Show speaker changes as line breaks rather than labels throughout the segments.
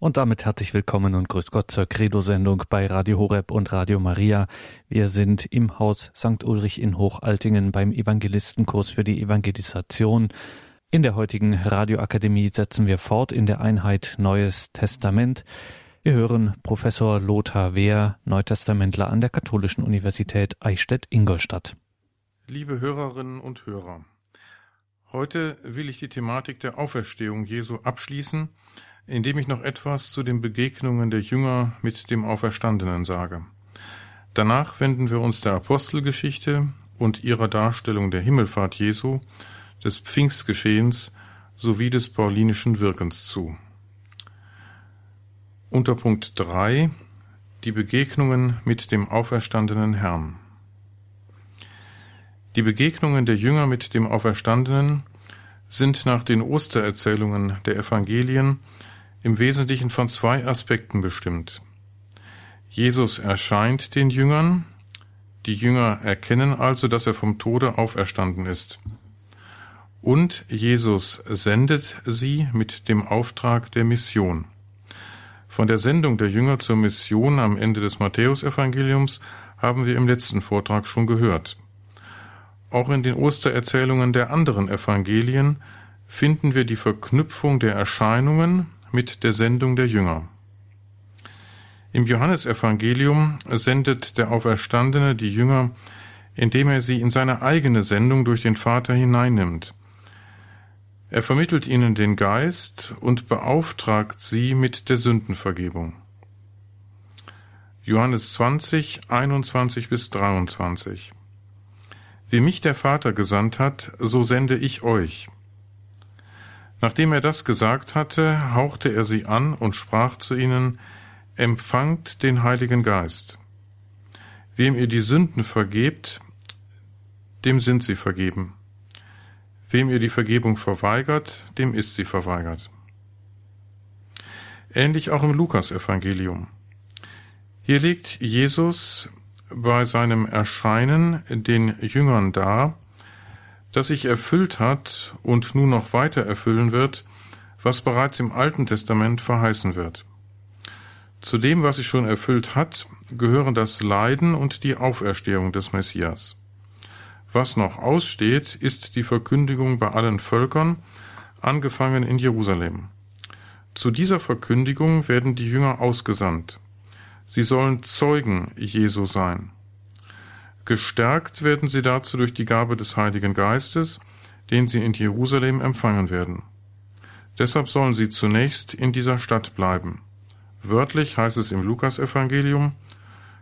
Und damit herzlich willkommen und grüß Gott zur Credo-Sendung bei Radio Horeb und Radio Maria. Wir sind im Haus St. Ulrich in Hochaltingen beim Evangelistenkurs für die Evangelisation. In der heutigen Radioakademie setzen wir fort in der Einheit Neues Testament. Wir hören Professor Lothar Wehr, Neutestamentler an der Katholischen Universität Eichstätt-Ingolstadt.
Liebe Hörerinnen und Hörer, heute will ich die Thematik der Auferstehung Jesu abschließen – indem ich noch etwas zu den Begegnungen der Jünger mit dem Auferstandenen sage. Danach wenden wir uns der Apostelgeschichte und ihrer Darstellung der Himmelfahrt Jesu, des Pfingstgeschehens sowie des paulinischen Wirkens zu. Unter Punkt 3 die Begegnungen mit dem auferstandenen Herrn. Die Begegnungen der Jünger mit dem Auferstandenen sind nach den Ostererzählungen der Evangelien im Wesentlichen von zwei Aspekten bestimmt. Jesus erscheint den Jüngern, die Jünger erkennen also, dass er vom Tode auferstanden ist. Und Jesus sendet sie mit dem Auftrag der Mission. Von der Sendung der Jünger zur Mission am Ende des Matthäusevangeliums haben wir im letzten Vortrag schon gehört. Auch in den Ostererzählungen der anderen Evangelien finden wir die Verknüpfung der Erscheinungen mit der Sendung der Jünger. Im Johannesevangelium sendet der Auferstandene die Jünger, indem er sie in seine eigene Sendung durch den Vater hineinnimmt. Er vermittelt ihnen den Geist und beauftragt sie mit der Sündenvergebung. Johannes 20, 21 bis 23. Wie mich der Vater gesandt hat, so sende ich euch. Nachdem er das gesagt hatte, hauchte er sie an und sprach zu ihnen, Empfangt den Heiligen Geist. Wem ihr die Sünden vergebt, dem sind sie vergeben. Wem ihr die Vergebung verweigert, dem ist sie verweigert. Ähnlich auch im Lukasevangelium. Hier legt Jesus bei seinem Erscheinen den Jüngern dar, das sich erfüllt hat und nun noch weiter erfüllen wird, was bereits im Alten Testament verheißen wird. Zu dem, was sich schon erfüllt hat, gehören das Leiden und die Auferstehung des Messias. Was noch aussteht, ist die Verkündigung bei allen Völkern, angefangen in Jerusalem. Zu dieser Verkündigung werden die Jünger ausgesandt. Sie sollen Zeugen Jesu sein. Gestärkt werden sie dazu durch die Gabe des Heiligen Geistes, den sie in Jerusalem empfangen werden. Deshalb sollen sie zunächst in dieser Stadt bleiben. Wörtlich heißt es im Lukasevangelium,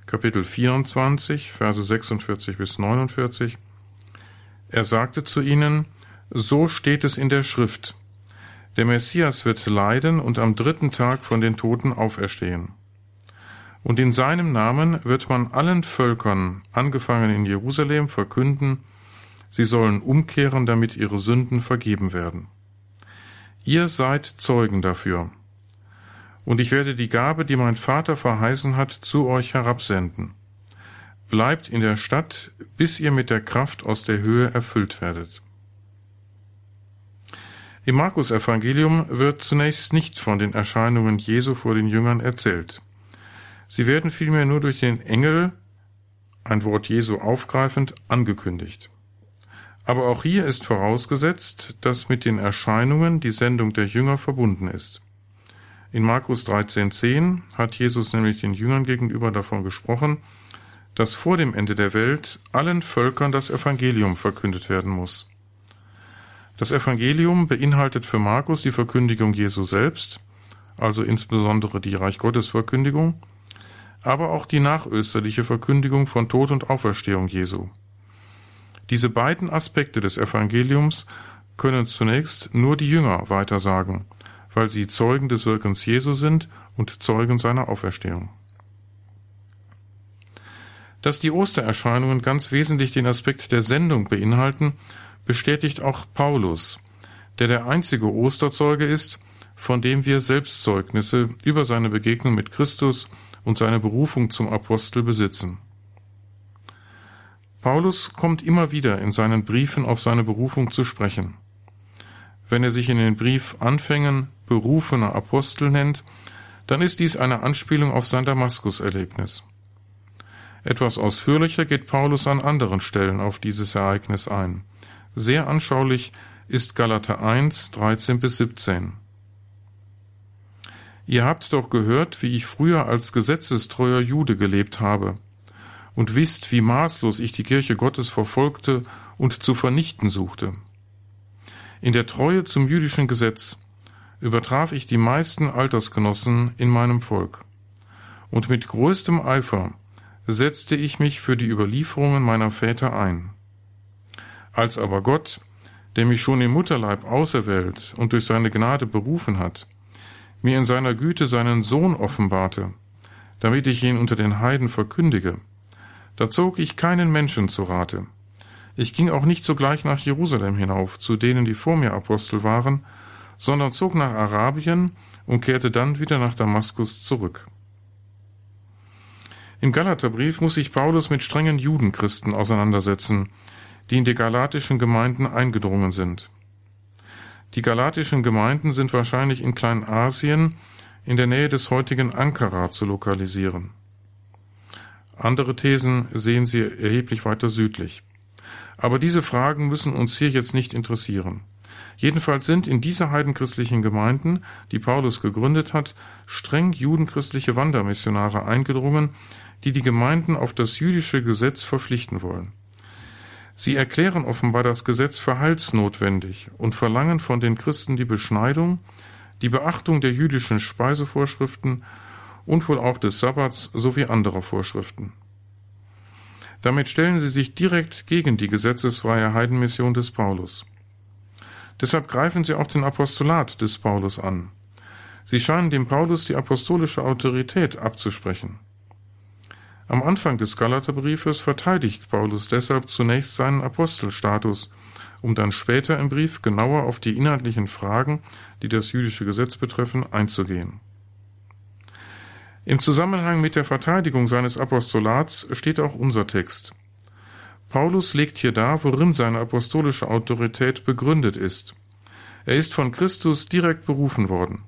Kapitel 24, Verse 46 bis 49, er sagte zu ihnen, so steht es in der Schrift, der Messias wird leiden und am dritten Tag von den Toten auferstehen. Und in seinem Namen wird man allen Völkern, angefangen in Jerusalem, verkünden, sie sollen umkehren, damit ihre Sünden vergeben werden. Ihr seid Zeugen dafür. Und ich werde die Gabe, die mein Vater verheißen hat, zu euch herabsenden. Bleibt in der Stadt, bis ihr mit der Kraft aus der Höhe erfüllt werdet. Im Markus Evangelium wird zunächst nicht von den Erscheinungen Jesu vor den Jüngern erzählt. Sie werden vielmehr nur durch den Engel, ein Wort Jesu aufgreifend, angekündigt. Aber auch hier ist vorausgesetzt, dass mit den Erscheinungen die Sendung der Jünger verbunden ist. In Markus 13,10 hat Jesus nämlich den Jüngern gegenüber davon gesprochen, dass vor dem Ende der Welt allen Völkern das Evangelium verkündet werden muss. Das Evangelium beinhaltet für Markus die Verkündigung Jesu selbst, also insbesondere die Reich Gottes Verkündigung, aber auch die nachösterliche Verkündigung von Tod und Auferstehung Jesu. Diese beiden Aspekte des Evangeliums können zunächst nur die Jünger weitersagen, weil sie Zeugen des Wirkens Jesu sind und Zeugen seiner Auferstehung. Dass die Ostererscheinungen ganz wesentlich den Aspekt der Sendung beinhalten, bestätigt auch Paulus, der der einzige Osterzeuge ist, von dem wir Selbstzeugnisse über seine Begegnung mit Christus und seine Berufung zum Apostel besitzen. Paulus kommt immer wieder in seinen Briefen auf seine Berufung zu sprechen. Wenn er sich in den Brief Anfängen berufener Apostel nennt, dann ist dies eine Anspielung auf sein Damaskus-Erlebnis. Etwas ausführlicher geht Paulus an anderen Stellen auf dieses Ereignis ein. Sehr anschaulich ist Galater 1, 13 bis 17. Ihr habt doch gehört, wie ich früher als gesetzestreuer Jude gelebt habe, und wisst, wie maßlos ich die Kirche Gottes verfolgte und zu vernichten suchte. In der Treue zum jüdischen Gesetz übertraf ich die meisten Altersgenossen in meinem Volk. Und mit größtem Eifer setzte ich mich für die Überlieferungen meiner Väter ein. Als aber Gott, der mich schon im Mutterleib auserwählt und durch seine Gnade berufen hat, mir in seiner Güte seinen Sohn offenbarte, damit ich ihn unter den Heiden verkündige, da zog ich keinen Menschen zu Rate. Ich ging auch nicht sogleich nach Jerusalem hinauf, zu denen, die vor mir Apostel waren, sondern zog nach Arabien und kehrte dann wieder nach Damaskus zurück. Im Galaterbrief muss sich Paulus mit strengen Judenchristen auseinandersetzen, die in die galatischen Gemeinden eingedrungen sind. Die galatischen Gemeinden sind wahrscheinlich in Kleinasien in der Nähe des heutigen Ankara zu lokalisieren. Andere Thesen sehen sie erheblich weiter südlich. Aber diese Fragen müssen uns hier jetzt nicht interessieren. Jedenfalls sind in diese heidenchristlichen Gemeinden, die Paulus gegründet hat, streng judenchristliche Wandermissionare eingedrungen, die die Gemeinden auf das jüdische Gesetz verpflichten wollen. Sie erklären offenbar das Gesetz für heilsnotwendig und verlangen von den Christen die Beschneidung, die Beachtung der jüdischen Speisevorschriften und wohl auch des Sabbats sowie anderer Vorschriften. Damit stellen sie sich direkt gegen die gesetzesfreie Heidenmission des Paulus. Deshalb greifen sie auch den Apostolat des Paulus an. Sie scheinen dem Paulus die apostolische Autorität abzusprechen. Am Anfang des Galaterbriefes verteidigt Paulus deshalb zunächst seinen Apostelstatus, um dann später im Brief genauer auf die inhaltlichen Fragen, die das jüdische Gesetz betreffen, einzugehen. Im Zusammenhang mit der Verteidigung seines Apostolats steht auch unser Text. Paulus legt hier dar, worin seine apostolische Autorität begründet ist. Er ist von Christus direkt berufen worden.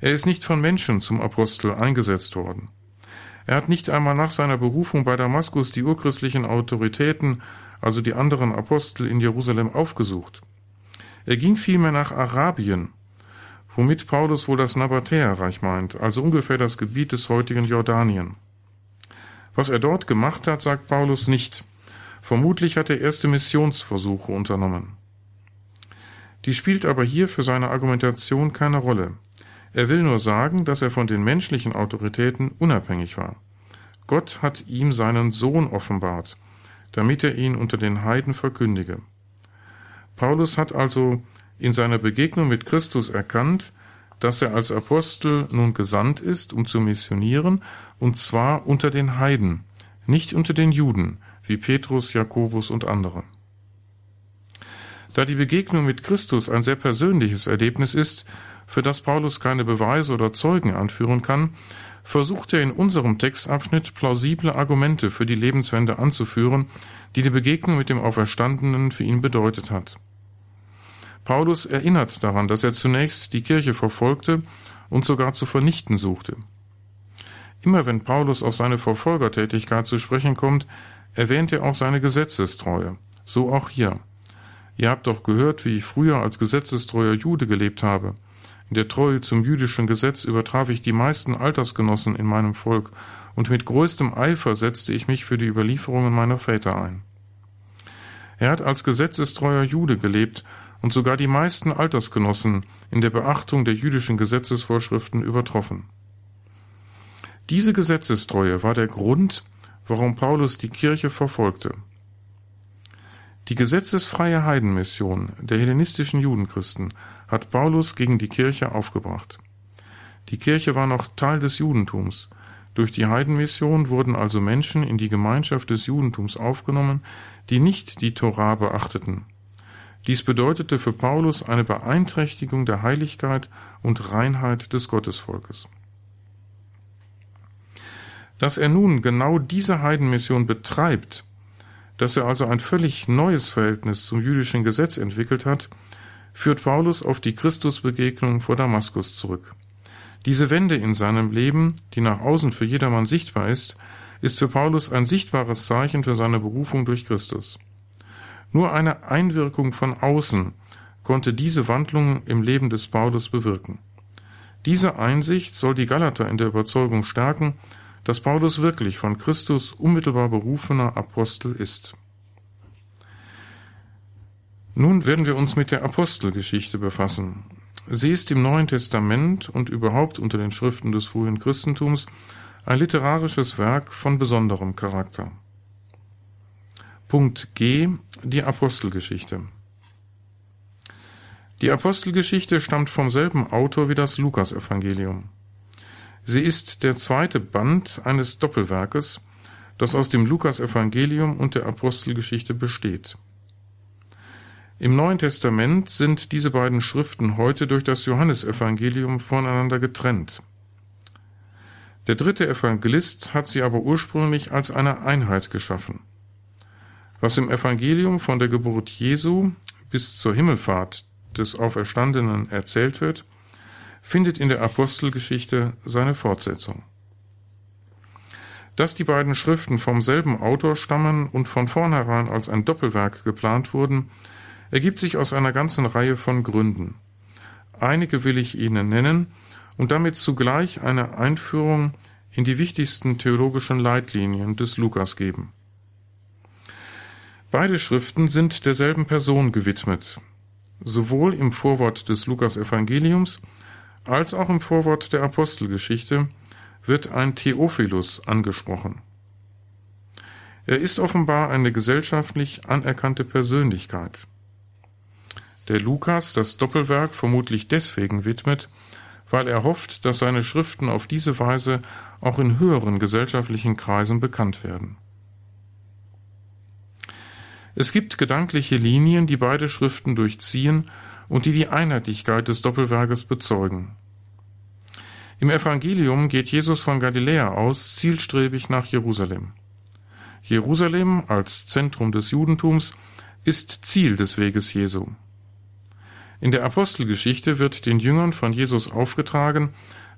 Er ist nicht von Menschen zum Apostel eingesetzt worden. Er hat nicht einmal nach seiner Berufung bei Damaskus die urchristlichen Autoritäten, also die anderen Apostel in Jerusalem, aufgesucht. Er ging vielmehr nach Arabien, womit Paulus wohl das Nabatäerreich meint, also ungefähr das Gebiet des heutigen Jordanien. Was er dort gemacht hat, sagt Paulus nicht. Vermutlich hat er erste Missionsversuche unternommen. Die spielt aber hier für seine Argumentation keine Rolle. Er will nur sagen, dass er von den menschlichen Autoritäten unabhängig war. Gott hat ihm seinen Sohn offenbart, damit er ihn unter den Heiden verkündige. Paulus hat also in seiner Begegnung mit Christus erkannt, dass er als Apostel nun gesandt ist, um zu missionieren, und zwar unter den Heiden, nicht unter den Juden, wie Petrus, Jakobus und andere. Da die Begegnung mit Christus ein sehr persönliches Erlebnis ist, für das Paulus keine Beweise oder Zeugen anführen kann, versucht er in unserem Textabschnitt plausible Argumente für die Lebenswende anzuführen, die die Begegnung mit dem Auferstandenen für ihn bedeutet hat. Paulus erinnert daran, dass er zunächst die Kirche verfolgte und sogar zu vernichten suchte. Immer wenn Paulus auf seine Verfolgertätigkeit zu sprechen kommt, erwähnt er auch seine Gesetzestreue. So auch hier. Ihr habt doch gehört, wie ich früher als gesetzestreuer Jude gelebt habe. In der Treue zum jüdischen Gesetz übertraf ich die meisten Altersgenossen in meinem Volk, und mit größtem Eifer setzte ich mich für die Überlieferungen meiner Väter ein. Er hat als gesetzestreuer Jude gelebt und sogar die meisten Altersgenossen in der Beachtung der jüdischen Gesetzesvorschriften übertroffen. Diese Gesetzestreue war der Grund, warum Paulus die Kirche verfolgte. Die gesetzesfreie Heidenmission der hellenistischen Judenchristen hat Paulus gegen die Kirche aufgebracht. Die Kirche war noch Teil des Judentums. Durch die Heidenmission wurden also Menschen in die Gemeinschaft des Judentums aufgenommen, die nicht die Torah beachteten. Dies bedeutete für Paulus eine Beeinträchtigung der Heiligkeit und Reinheit des Gottesvolkes. Dass er nun genau diese Heidenmission betreibt, dass er also ein völlig neues Verhältnis zum jüdischen Gesetz entwickelt hat, führt Paulus auf die Christusbegegnung vor Damaskus zurück. Diese Wende in seinem Leben, die nach außen für jedermann sichtbar ist, ist für Paulus ein sichtbares Zeichen für seine Berufung durch Christus. Nur eine Einwirkung von außen konnte diese Wandlung im Leben des Paulus bewirken. Diese Einsicht soll die Galater in der Überzeugung stärken, dass Paulus wirklich von Christus unmittelbar berufener Apostel ist. Nun werden wir uns mit der Apostelgeschichte befassen. Sie ist im Neuen Testament und überhaupt unter den Schriften des frühen Christentums ein literarisches Werk von besonderem Charakter. Punkt G. Die Apostelgeschichte. Die Apostelgeschichte stammt vom selben Autor wie das Lukasevangelium. Sie ist der zweite Band eines Doppelwerkes, das aus dem Lukasevangelium und der Apostelgeschichte besteht. Im Neuen Testament sind diese beiden Schriften heute durch das Johannesevangelium voneinander getrennt. Der dritte Evangelist hat sie aber ursprünglich als eine Einheit geschaffen. Was im Evangelium von der Geburt Jesu bis zur Himmelfahrt des Auferstandenen erzählt wird, findet in der Apostelgeschichte seine Fortsetzung. Dass die beiden Schriften vom selben Autor stammen und von vornherein als ein Doppelwerk geplant wurden, ergibt sich aus einer ganzen Reihe von Gründen. Einige will ich Ihnen nennen, und damit zugleich eine Einführung in die wichtigsten theologischen Leitlinien des Lukas geben. Beide Schriften sind derselben Person gewidmet, sowohl im Vorwort des Lukas Evangeliums als auch im Vorwort der Apostelgeschichte wird ein Theophilus angesprochen. Er ist offenbar eine gesellschaftlich anerkannte Persönlichkeit. Der Lukas das Doppelwerk vermutlich deswegen widmet, weil er hofft, dass seine Schriften auf diese Weise auch in höheren gesellschaftlichen Kreisen bekannt werden. Es gibt gedankliche Linien, die beide Schriften durchziehen und die die Einheitlichkeit des Doppelwerkes bezeugen. Im Evangelium geht Jesus von Galiläa aus zielstrebig nach Jerusalem. Jerusalem als Zentrum des Judentums ist Ziel des Weges Jesu. In der Apostelgeschichte wird den Jüngern von Jesus aufgetragen,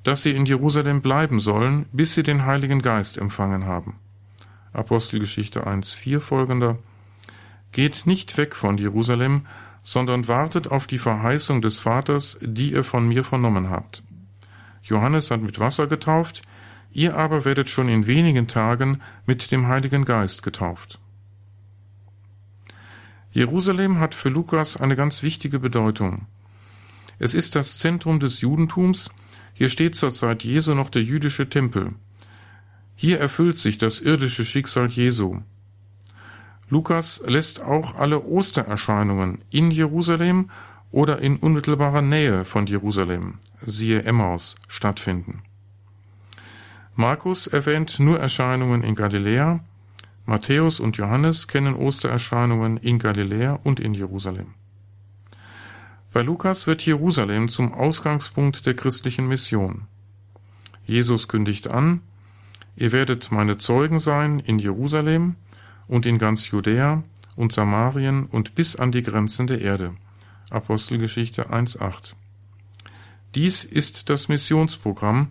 dass sie in Jerusalem bleiben sollen, bis sie den Heiligen Geist empfangen haben. Apostelgeschichte 1.4 folgender Geht nicht weg von Jerusalem, sondern wartet auf die Verheißung des Vaters, die ihr von mir vernommen habt. Johannes hat mit Wasser getauft, ihr aber werdet schon in wenigen Tagen mit dem Heiligen Geist getauft. Jerusalem hat für Lukas eine ganz wichtige Bedeutung. Es ist das Zentrum des Judentums, hier steht zur Zeit Jesu noch der jüdische Tempel. Hier erfüllt sich das irdische Schicksal Jesu. Lukas lässt auch alle Ostererscheinungen in Jerusalem oder in unmittelbarer Nähe von Jerusalem, siehe Emmaus, stattfinden. Markus erwähnt nur Erscheinungen in Galiläa, Matthäus und Johannes kennen Ostererscheinungen in Galiläa und in Jerusalem. Bei Lukas wird Jerusalem zum Ausgangspunkt der christlichen Mission. Jesus kündigt an, ihr werdet meine Zeugen sein in Jerusalem und in ganz Judäa und Samarien und bis an die Grenzen der Erde. Apostelgeschichte 1.8. Dies ist das Missionsprogramm,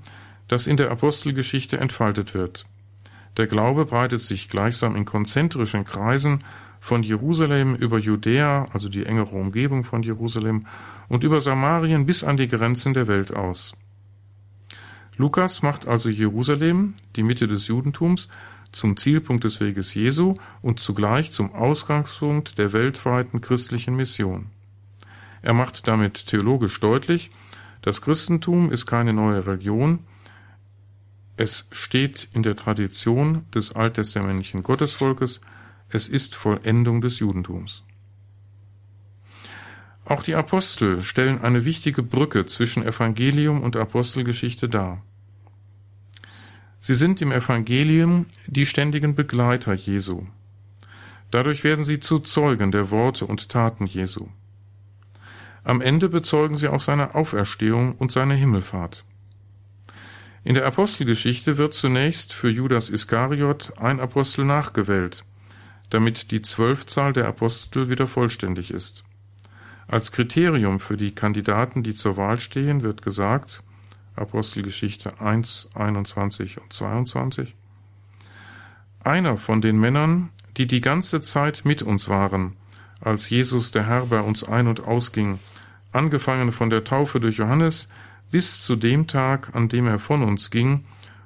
das in der Apostelgeschichte entfaltet wird. Der Glaube breitet sich gleichsam in konzentrischen Kreisen von Jerusalem über Judäa, also die engere Umgebung von Jerusalem, und über Samarien bis an die Grenzen der Welt aus. Lukas macht also Jerusalem, die Mitte des Judentums, zum Zielpunkt des Weges Jesu und zugleich zum Ausgangspunkt der weltweiten christlichen Mission. Er macht damit theologisch deutlich, das Christentum ist keine neue Religion, es steht in der Tradition des alttestamentlichen Gottesvolkes, es ist Vollendung des Judentums. Auch die Apostel stellen eine wichtige Brücke zwischen Evangelium und Apostelgeschichte dar. Sie sind im Evangelium die ständigen Begleiter Jesu. Dadurch werden sie zu Zeugen der Worte und Taten Jesu. Am Ende bezeugen sie auch seine Auferstehung und seine Himmelfahrt. In der Apostelgeschichte wird zunächst für Judas Iskariot ein Apostel nachgewählt, damit die Zwölfzahl der Apostel wieder vollständig ist. Als Kriterium für die Kandidaten, die zur Wahl stehen, wird gesagt, Apostelgeschichte 1, 21 und 22. Einer von den Männern, die die ganze Zeit mit uns waren, als Jesus der Herr bei uns ein- und ausging, angefangen von der Taufe durch Johannes bis zu dem Tag, an dem er von uns ging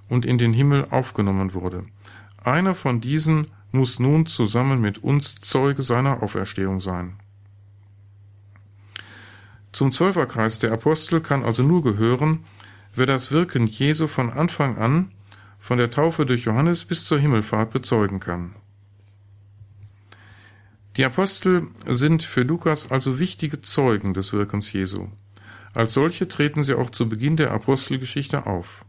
und in den Himmel aufgenommen wurde. Einer von diesen muss nun zusammen mit uns Zeuge seiner Auferstehung sein. Zum Zwölferkreis der Apostel kann also nur gehören, wer das Wirken Jesu von Anfang an, von der Taufe durch Johannes bis zur Himmelfahrt bezeugen kann. Die Apostel sind für Lukas also wichtige Zeugen des Wirkens Jesu. Als solche treten sie auch zu Beginn der Apostelgeschichte auf.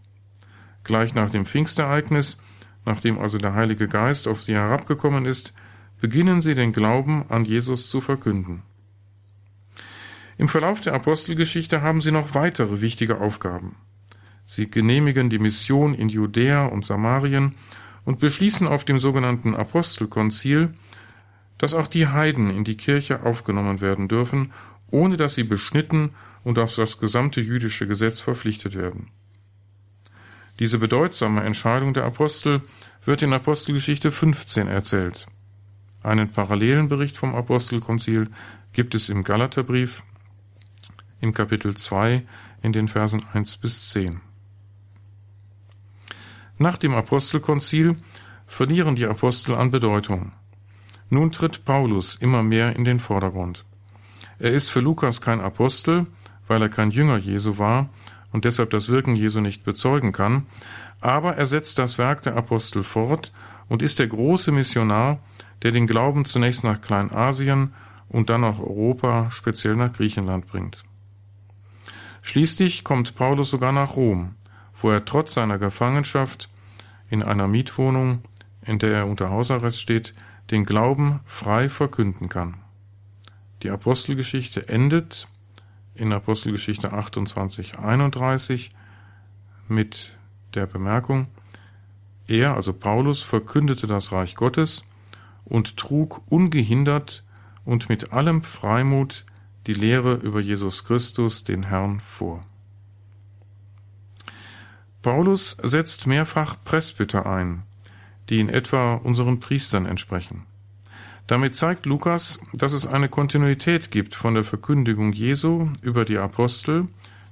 Gleich nach dem Pfingstereignis, nachdem also der Heilige Geist auf sie herabgekommen ist, beginnen sie den Glauben an Jesus zu verkünden. Im Verlauf der Apostelgeschichte haben sie noch weitere wichtige Aufgaben. Sie genehmigen die Mission in Judäa und Samarien und beschließen auf dem sogenannten Apostelkonzil, dass auch die Heiden in die Kirche aufgenommen werden dürfen, ohne dass sie beschnitten und auf das gesamte jüdische Gesetz verpflichtet werden. Diese bedeutsame Entscheidung der Apostel wird in Apostelgeschichte 15 erzählt. Einen parallelen Bericht vom Apostelkonzil gibt es im Galaterbrief im Kapitel 2 in den Versen 1 bis 10. Nach dem Apostelkonzil verlieren die Apostel an Bedeutung. Nun tritt Paulus immer mehr in den Vordergrund. Er ist für Lukas kein Apostel, weil er kein Jünger Jesu war und deshalb das Wirken Jesu nicht bezeugen kann, aber er setzt das Werk der Apostel fort und ist der große Missionar, der den Glauben zunächst nach Kleinasien und dann nach Europa, speziell nach Griechenland bringt. Schließlich kommt Paulus sogar nach Rom, wo er trotz seiner Gefangenschaft in einer Mietwohnung, in der er unter Hausarrest steht, den Glauben frei verkünden kann. Die Apostelgeschichte endet in Apostelgeschichte 28, 31 mit der Bemerkung, er, also Paulus, verkündete das Reich Gottes und trug ungehindert und mit allem Freimut die Lehre über Jesus Christus, den Herrn, vor. Paulus setzt mehrfach Presbyter ein, die in etwa unseren Priestern entsprechen. Damit zeigt Lukas, dass es eine Kontinuität gibt von der Verkündigung Jesu über die Apostel,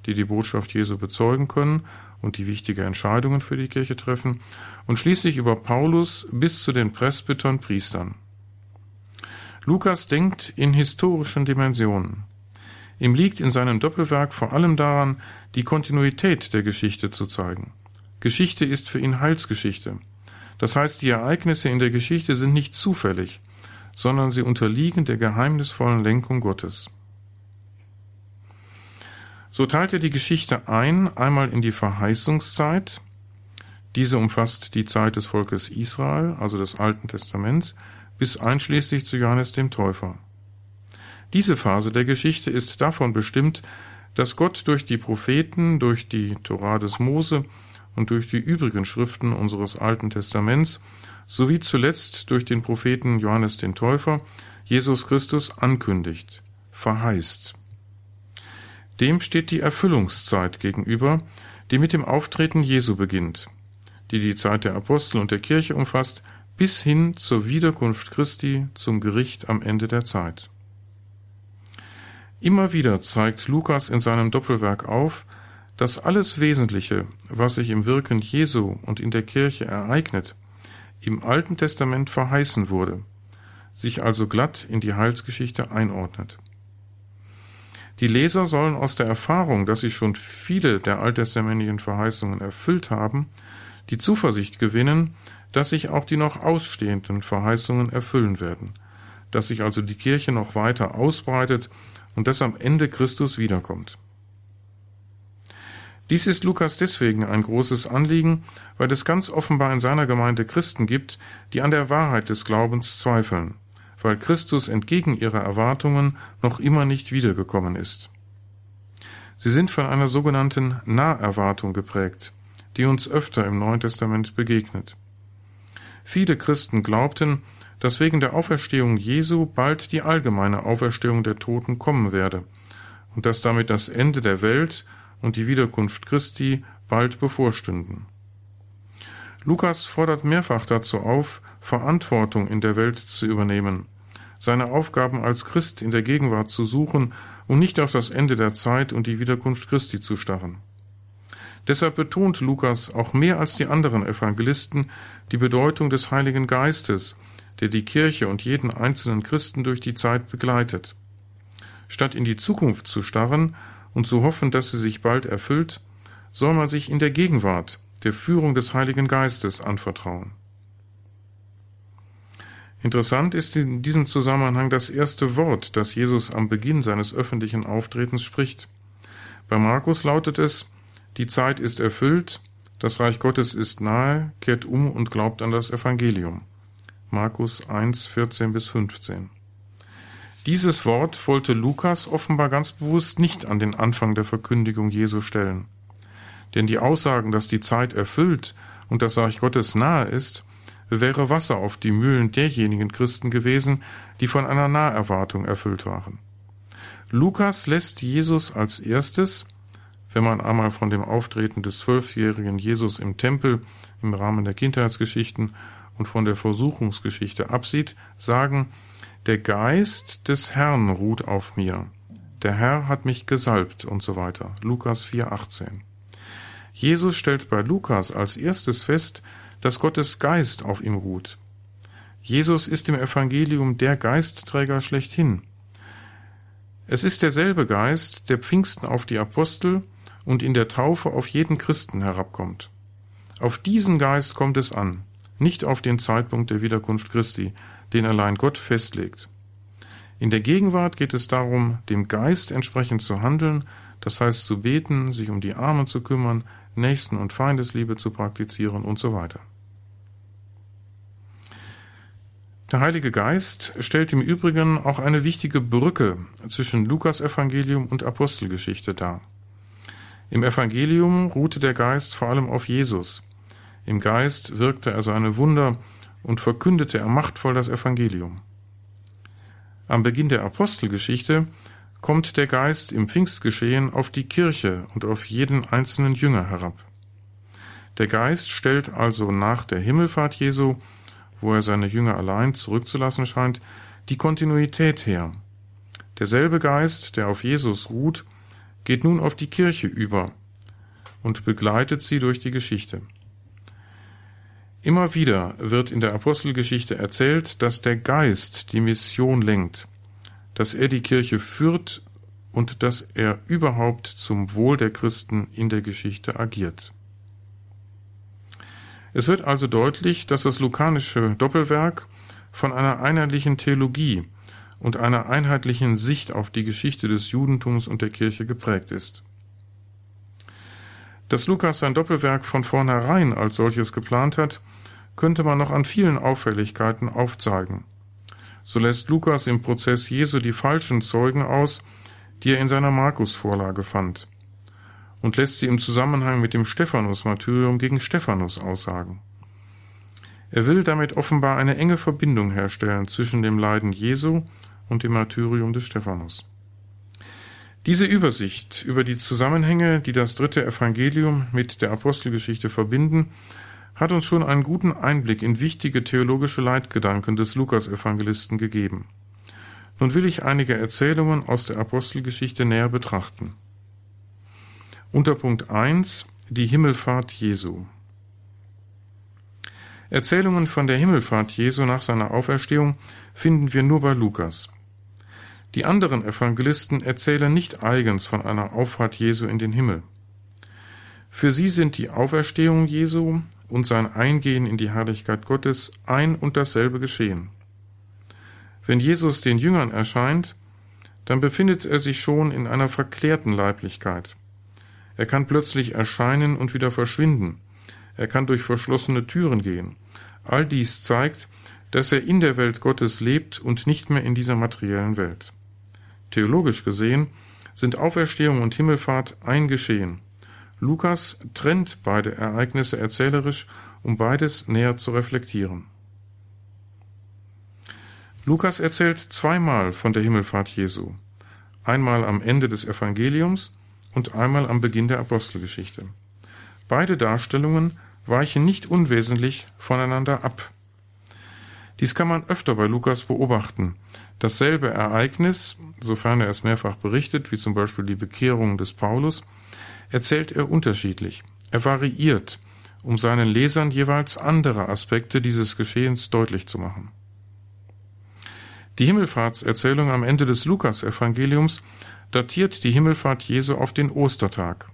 die die Botschaft Jesu bezeugen können und die wichtige Entscheidungen für die Kirche treffen, und schließlich über Paulus bis zu den Presbytern Priestern. Lukas denkt in historischen Dimensionen. Ihm liegt in seinem Doppelwerk vor allem daran, die Kontinuität der Geschichte zu zeigen. Geschichte ist für ihn Heilsgeschichte. Das heißt, die Ereignisse in der Geschichte sind nicht zufällig, sondern sie unterliegen der geheimnisvollen Lenkung Gottes. So teilt er die Geschichte ein, einmal in die Verheißungszeit, diese umfasst die Zeit des Volkes Israel, also des Alten Testaments, bis einschließlich zu Johannes dem Täufer. Diese Phase der Geschichte ist davon bestimmt, dass Gott durch die Propheten, durch die Torah des Mose und durch die übrigen Schriften unseres Alten Testaments sowie zuletzt durch den Propheten Johannes den Täufer Jesus Christus ankündigt, verheißt. Dem steht die Erfüllungszeit gegenüber, die mit dem Auftreten Jesu beginnt, die die Zeit der Apostel und der Kirche umfasst, bis hin zur Wiederkunft Christi zum Gericht am Ende der Zeit. Immer wieder zeigt Lukas in seinem Doppelwerk auf, dass alles Wesentliche, was sich im Wirken Jesu und in der Kirche ereignet, im Alten Testament verheißen wurde, sich also glatt in die Heilsgeschichte einordnet. Die Leser sollen aus der Erfahrung, dass sie schon viele der alttestamentlichen Verheißungen erfüllt haben, die Zuversicht gewinnen, dass sich auch die noch ausstehenden Verheißungen erfüllen werden, dass sich also die Kirche noch weiter ausbreitet und dass am Ende Christus wiederkommt. Dies ist Lukas deswegen ein großes Anliegen, weil es ganz offenbar in seiner Gemeinde Christen gibt, die an der Wahrheit des Glaubens zweifeln, weil Christus entgegen ihrer Erwartungen noch immer nicht wiedergekommen ist. Sie sind von einer sogenannten Naherwartung geprägt, die uns öfter im Neuen Testament begegnet. Viele Christen glaubten, dass wegen der Auferstehung Jesu bald die allgemeine Auferstehung der Toten kommen werde und dass damit das Ende der Welt und die Wiederkunft Christi bald bevorstünden. Lukas fordert mehrfach dazu auf, Verantwortung in der Welt zu übernehmen, seine Aufgaben als Christ in der Gegenwart zu suchen und nicht auf das Ende der Zeit und die Wiederkunft Christi zu starren. Deshalb betont Lukas auch mehr als die anderen Evangelisten die Bedeutung des Heiligen Geistes, der die Kirche und jeden einzelnen Christen durch die Zeit begleitet. Statt in die Zukunft zu starren und zu hoffen, dass sie sich bald erfüllt, soll man sich in der Gegenwart der Führung des Heiligen Geistes anvertrauen. Interessant ist in diesem Zusammenhang das erste Wort, das Jesus am Beginn seines öffentlichen Auftretens spricht. Bei Markus lautet es, die Zeit ist erfüllt, das Reich Gottes ist nahe, kehrt um und glaubt an das Evangelium. Markus 1, 14 bis 15. Dieses Wort wollte Lukas offenbar ganz bewusst nicht an den Anfang der Verkündigung Jesu stellen. Denn die Aussagen, dass die Zeit erfüllt und das Reich Gottes nahe ist, wäre Wasser auf die Mühlen derjenigen Christen gewesen, die von einer Naherwartung erfüllt waren. Lukas lässt Jesus als erstes, wenn man einmal von dem Auftreten des zwölfjährigen Jesus im Tempel im Rahmen der Kindheitsgeschichten und von der Versuchungsgeschichte absieht, sagen, der Geist des Herrn ruht auf mir. Der Herr hat mich gesalbt und so weiter. Lukas 4,18. Jesus stellt bei Lukas als erstes fest, dass Gottes Geist auf ihm ruht. Jesus ist im Evangelium der Geistträger schlechthin. Es ist derselbe Geist, der Pfingsten auf die Apostel und in der Taufe auf jeden Christen herabkommt. Auf diesen Geist kommt es an, nicht auf den Zeitpunkt der Wiederkunft Christi, den allein Gott festlegt. In der Gegenwart geht es darum, dem Geist entsprechend zu handeln, das heißt zu beten, sich um die Armen zu kümmern, Nächsten- und Feindesliebe zu praktizieren und so weiter. Der Heilige Geist stellt im Übrigen auch eine wichtige Brücke zwischen Lukas Evangelium und Apostelgeschichte dar. Im Evangelium ruhte der Geist vor allem auf Jesus. Im Geist wirkte er seine Wunder und verkündete er machtvoll das Evangelium. Am Beginn der Apostelgeschichte kommt der Geist im Pfingstgeschehen auf die Kirche und auf jeden einzelnen Jünger herab. Der Geist stellt also nach der Himmelfahrt Jesu wo er seine Jünger allein zurückzulassen scheint, die Kontinuität her. Derselbe Geist, der auf Jesus ruht, geht nun auf die Kirche über und begleitet sie durch die Geschichte. Immer wieder wird in der Apostelgeschichte erzählt, dass der Geist die Mission lenkt, dass er die Kirche führt und dass er überhaupt zum Wohl der Christen in der Geschichte agiert. Es wird also deutlich, dass das lukanische Doppelwerk von einer einheitlichen Theologie und einer einheitlichen Sicht auf die Geschichte des Judentums und der Kirche geprägt ist. Dass Lukas sein Doppelwerk von vornherein als solches geplant hat, könnte man noch an vielen Auffälligkeiten aufzeigen. So lässt Lukas im Prozess Jesu die falschen Zeugen aus, die er in seiner Markus-Vorlage fand und lässt sie im Zusammenhang mit dem Stephanus-Martyrium gegen Stephanus aussagen. Er will damit offenbar eine enge Verbindung herstellen zwischen dem Leiden Jesu und dem Martyrium des Stephanus. Diese Übersicht über die Zusammenhänge, die das dritte Evangelium mit der Apostelgeschichte verbinden, hat uns schon einen guten Einblick in wichtige theologische Leitgedanken des Lukas-Evangelisten gegeben. Nun will ich einige Erzählungen aus der Apostelgeschichte näher betrachten. Unter Punkt 1 die Himmelfahrt Jesu. Erzählungen von der Himmelfahrt Jesu nach seiner Auferstehung finden wir nur bei Lukas. Die anderen Evangelisten erzählen nicht eigens von einer Auffahrt Jesu in den Himmel. Für sie sind die Auferstehung Jesu und sein Eingehen in die Herrlichkeit Gottes ein und dasselbe geschehen. Wenn Jesus den Jüngern erscheint, dann befindet er sich schon in einer verklärten Leiblichkeit. Er kann plötzlich erscheinen und wieder verschwinden. Er kann durch verschlossene Türen gehen. All dies zeigt, dass er in der Welt Gottes lebt und nicht mehr in dieser materiellen Welt. Theologisch gesehen sind Auferstehung und Himmelfahrt ein Geschehen. Lukas trennt beide Ereignisse erzählerisch, um beides näher zu reflektieren. Lukas erzählt zweimal von der Himmelfahrt Jesu. Einmal am Ende des Evangeliums und einmal am Beginn der Apostelgeschichte. Beide Darstellungen weichen nicht unwesentlich voneinander ab. Dies kann man öfter bei Lukas beobachten. Dasselbe Ereignis, sofern er es mehrfach berichtet, wie zum Beispiel die Bekehrung des Paulus, erzählt er unterschiedlich. Er variiert, um seinen Lesern jeweils andere Aspekte dieses Geschehens deutlich zu machen. Die Himmelfahrtserzählung am Ende des Lukas-Evangeliums datiert die Himmelfahrt Jesu auf den Ostertag,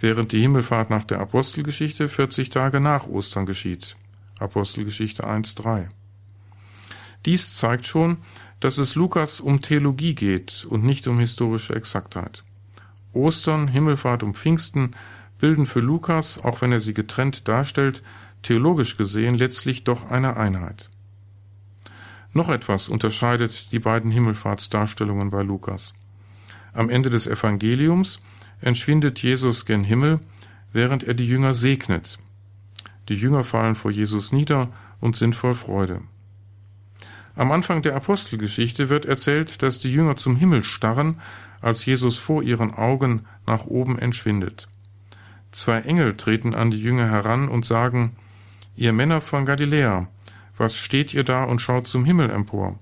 während die Himmelfahrt nach der Apostelgeschichte 40 Tage nach Ostern geschieht. Apostelgeschichte 1,3. Dies zeigt schon, dass es Lukas um Theologie geht und nicht um historische Exaktheit. Ostern, Himmelfahrt und Pfingsten bilden für Lukas, auch wenn er sie getrennt darstellt, theologisch gesehen letztlich doch eine Einheit. Noch etwas unterscheidet die beiden Himmelfahrtsdarstellungen bei Lukas. Am Ende des Evangeliums entschwindet Jesus gen Himmel, während er die Jünger segnet. Die Jünger fallen vor Jesus nieder und sind voll Freude. Am Anfang der Apostelgeschichte wird erzählt, dass die Jünger zum Himmel starren, als Jesus vor ihren Augen nach oben entschwindet. Zwei Engel treten an die Jünger heran und sagen, Ihr Männer von Galiläa, was steht ihr da und schaut zum Himmel empor?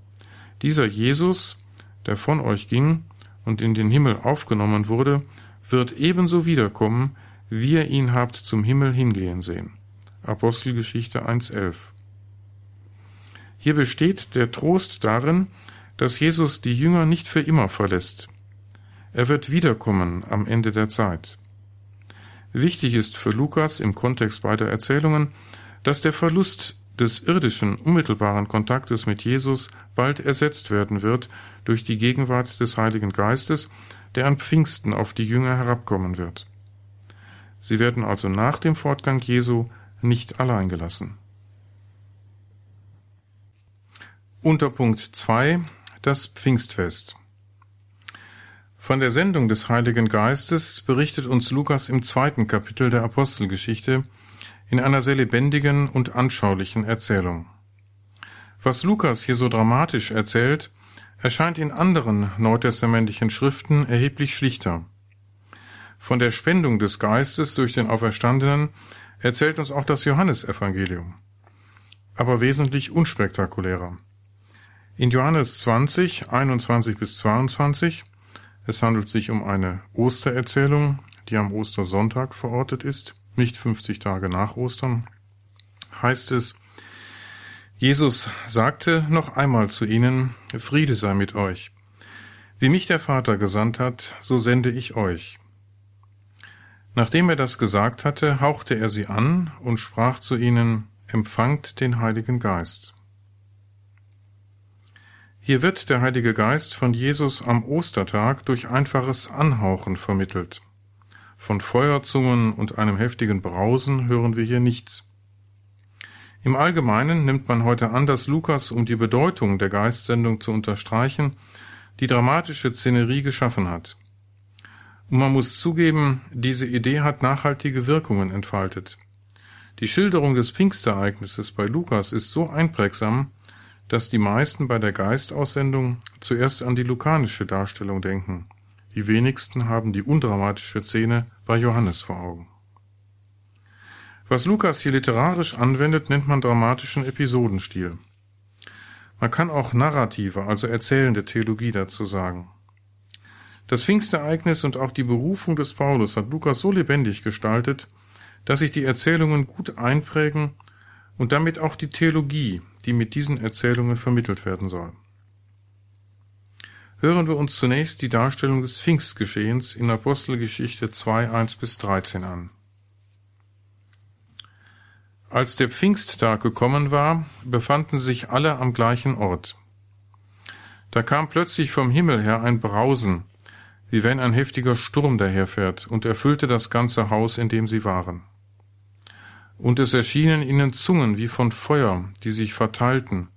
Dieser Jesus, der von euch ging und in den Himmel aufgenommen wurde, wird ebenso wiederkommen, wie ihr ihn habt zum Himmel hingehen sehen. Apostelgeschichte 1.11 Hier besteht der Trost darin, dass Jesus die Jünger nicht für immer verlässt. Er wird wiederkommen am Ende der Zeit. Wichtig ist für Lukas im Kontext beider Erzählungen, dass der Verlust des irdischen, unmittelbaren Kontaktes mit Jesus bald ersetzt werden wird durch die Gegenwart des Heiligen Geistes, der an Pfingsten auf die Jünger herabkommen wird. Sie werden also nach dem Fortgang Jesu nicht allein gelassen. Unter Punkt 2 das Pfingstfest. Von der Sendung des Heiligen Geistes berichtet uns Lukas im zweiten Kapitel der Apostelgeschichte, in einer sehr lebendigen und anschaulichen Erzählung. Was Lukas hier so dramatisch erzählt, erscheint in anderen neutestamentlichen Schriften erheblich schlichter. Von der Spendung des Geistes durch den Auferstandenen erzählt uns auch das Johannesevangelium, aber wesentlich unspektakulärer. In Johannes 20, 21 bis 22, es handelt sich um eine Ostererzählung, die am Ostersonntag verortet ist, nicht 50 Tage nach Ostern, heißt es, Jesus sagte noch einmal zu ihnen, Friede sei mit euch. Wie mich der Vater gesandt hat, so sende ich euch. Nachdem er das gesagt hatte, hauchte er sie an und sprach zu ihnen, Empfangt den Heiligen Geist. Hier wird der Heilige Geist von Jesus am Ostertag durch einfaches Anhauchen vermittelt. Von Feuerzungen und einem heftigen Brausen hören wir hier nichts. Im Allgemeinen nimmt man heute an, dass Lukas, um die Bedeutung der Geistsendung zu unterstreichen, die dramatische Szenerie geschaffen hat. Und man muss zugeben, diese Idee hat nachhaltige Wirkungen entfaltet. Die Schilderung des Pfingstereignisses bei Lukas ist so einprägsam, dass die meisten bei der Geistaussendung zuerst an die lukanische Darstellung denken. Die wenigsten haben die undramatische Szene bei Johannes vor Augen. Was Lukas hier literarisch anwendet, nennt man dramatischen Episodenstil. Man kann auch narrative, also erzählende Theologie dazu sagen. Das Pfingstereignis und auch die Berufung des Paulus hat Lukas so lebendig gestaltet, dass sich die Erzählungen gut einprägen und damit auch die Theologie, die mit diesen Erzählungen vermittelt werden soll. Hören wir uns zunächst die Darstellung des Pfingstgeschehens in Apostelgeschichte 2, 1 bis 13 an. Als der Pfingsttag gekommen war, befanden sich alle am gleichen Ort. Da kam plötzlich vom Himmel her ein Brausen, wie wenn ein heftiger Sturm daherfährt, und erfüllte das ganze Haus, in dem sie waren. Und es erschienen ihnen Zungen wie von Feuer, die sich verteilten.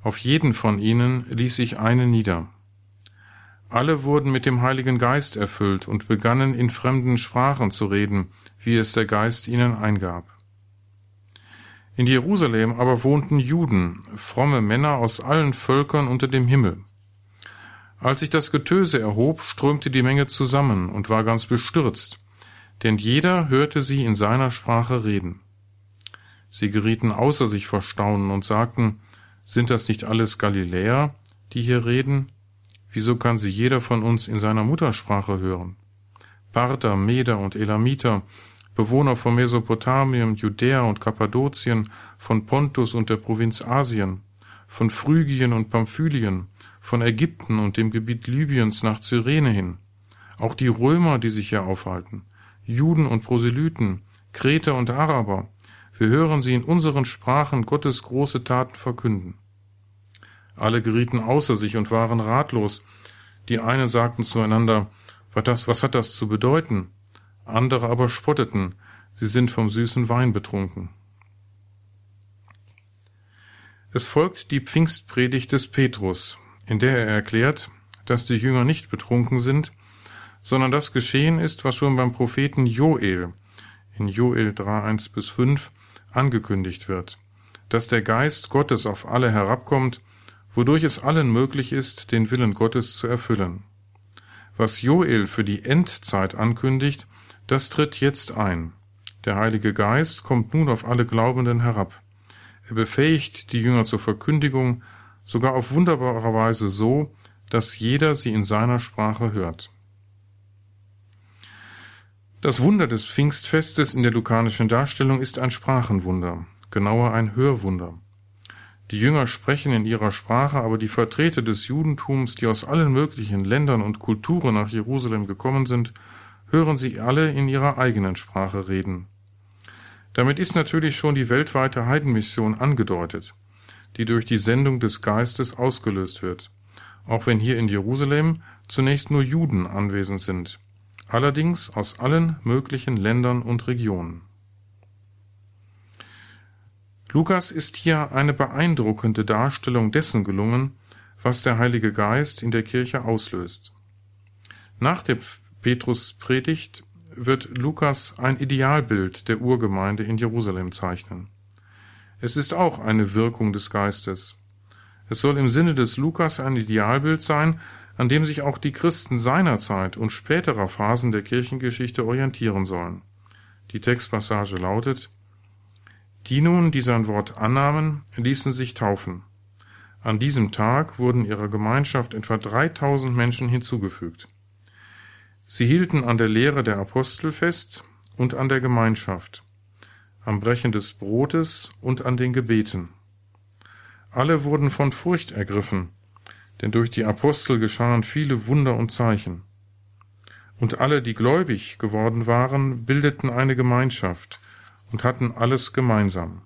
Auf jeden von ihnen ließ sich eine nieder. Alle wurden mit dem Heiligen Geist erfüllt und begannen in fremden Sprachen zu reden, wie es der Geist ihnen eingab. In Jerusalem aber wohnten Juden, fromme Männer aus allen Völkern unter dem Himmel. Als sich das Getöse erhob, strömte die Menge zusammen und war ganz bestürzt, denn jeder hörte sie in seiner Sprache reden. Sie gerieten außer sich vor Staunen und sagten, sind das nicht alles Galiläer, die hier reden? Wieso kann sie jeder von uns in seiner Muttersprache hören? Parther, Meder und Elamiter, Bewohner von Mesopotamien, Judäa und Kappadokien, von Pontus und der Provinz Asien, von Phrygien und Pamphylien, von Ägypten und dem Gebiet Libyens nach Cyrene hin, auch die Römer, die sich hier aufhalten, Juden und Proselyten, Kreter und Araber, wir hören sie in unseren Sprachen Gottes große Taten verkünden. Alle gerieten außer sich und waren ratlos. Die einen sagten zueinander, was, hat das zu bedeuten? Andere aber spotteten, sie sind vom süßen Wein betrunken. Es folgt die Pfingstpredigt des Petrus, in der er erklärt, dass die Jünger nicht betrunken sind, sondern das geschehen ist, was schon beim Propheten Joel in Joel 3, 1 bis 5 angekündigt wird, dass der Geist Gottes auf alle herabkommt, wodurch es allen möglich ist, den Willen Gottes zu erfüllen. Was Joel für die Endzeit ankündigt, das tritt jetzt ein. Der Heilige Geist kommt nun auf alle Glaubenden herab. Er befähigt die Jünger zur Verkündigung, sogar auf wunderbare Weise so, dass jeder sie in seiner Sprache hört. Das Wunder des Pfingstfestes in der lukanischen Darstellung ist ein Sprachenwunder, genauer ein Hörwunder. Die Jünger sprechen in ihrer Sprache, aber die Vertreter des Judentums, die aus allen möglichen Ländern und Kulturen nach Jerusalem gekommen sind, hören sie alle in ihrer eigenen Sprache reden. Damit ist natürlich schon die weltweite Heidenmission angedeutet, die durch die Sendung des Geistes ausgelöst wird, auch wenn hier in Jerusalem zunächst nur Juden anwesend sind, allerdings aus allen möglichen Ländern und Regionen. Lukas ist hier eine beeindruckende Darstellung dessen gelungen, was der Heilige Geist in der Kirche auslöst. Nach der Petruspredigt wird Lukas ein Idealbild der Urgemeinde in Jerusalem zeichnen. Es ist auch eine Wirkung des Geistes. Es soll im Sinne des Lukas ein Idealbild sein, an dem sich auch die Christen seiner Zeit und späterer Phasen der Kirchengeschichte orientieren sollen. Die Textpassage lautet Die nun, die sein Wort annahmen, ließen sich taufen. An diesem Tag wurden ihrer Gemeinschaft etwa 3000 Menschen hinzugefügt. Sie hielten an der Lehre der Apostel fest und an der Gemeinschaft, am Brechen des Brotes und an den Gebeten. Alle wurden von Furcht ergriffen, denn durch die Apostel geschahen viele Wunder und Zeichen. Und alle, die gläubig geworden waren, bildeten eine Gemeinschaft und hatten alles gemeinsam.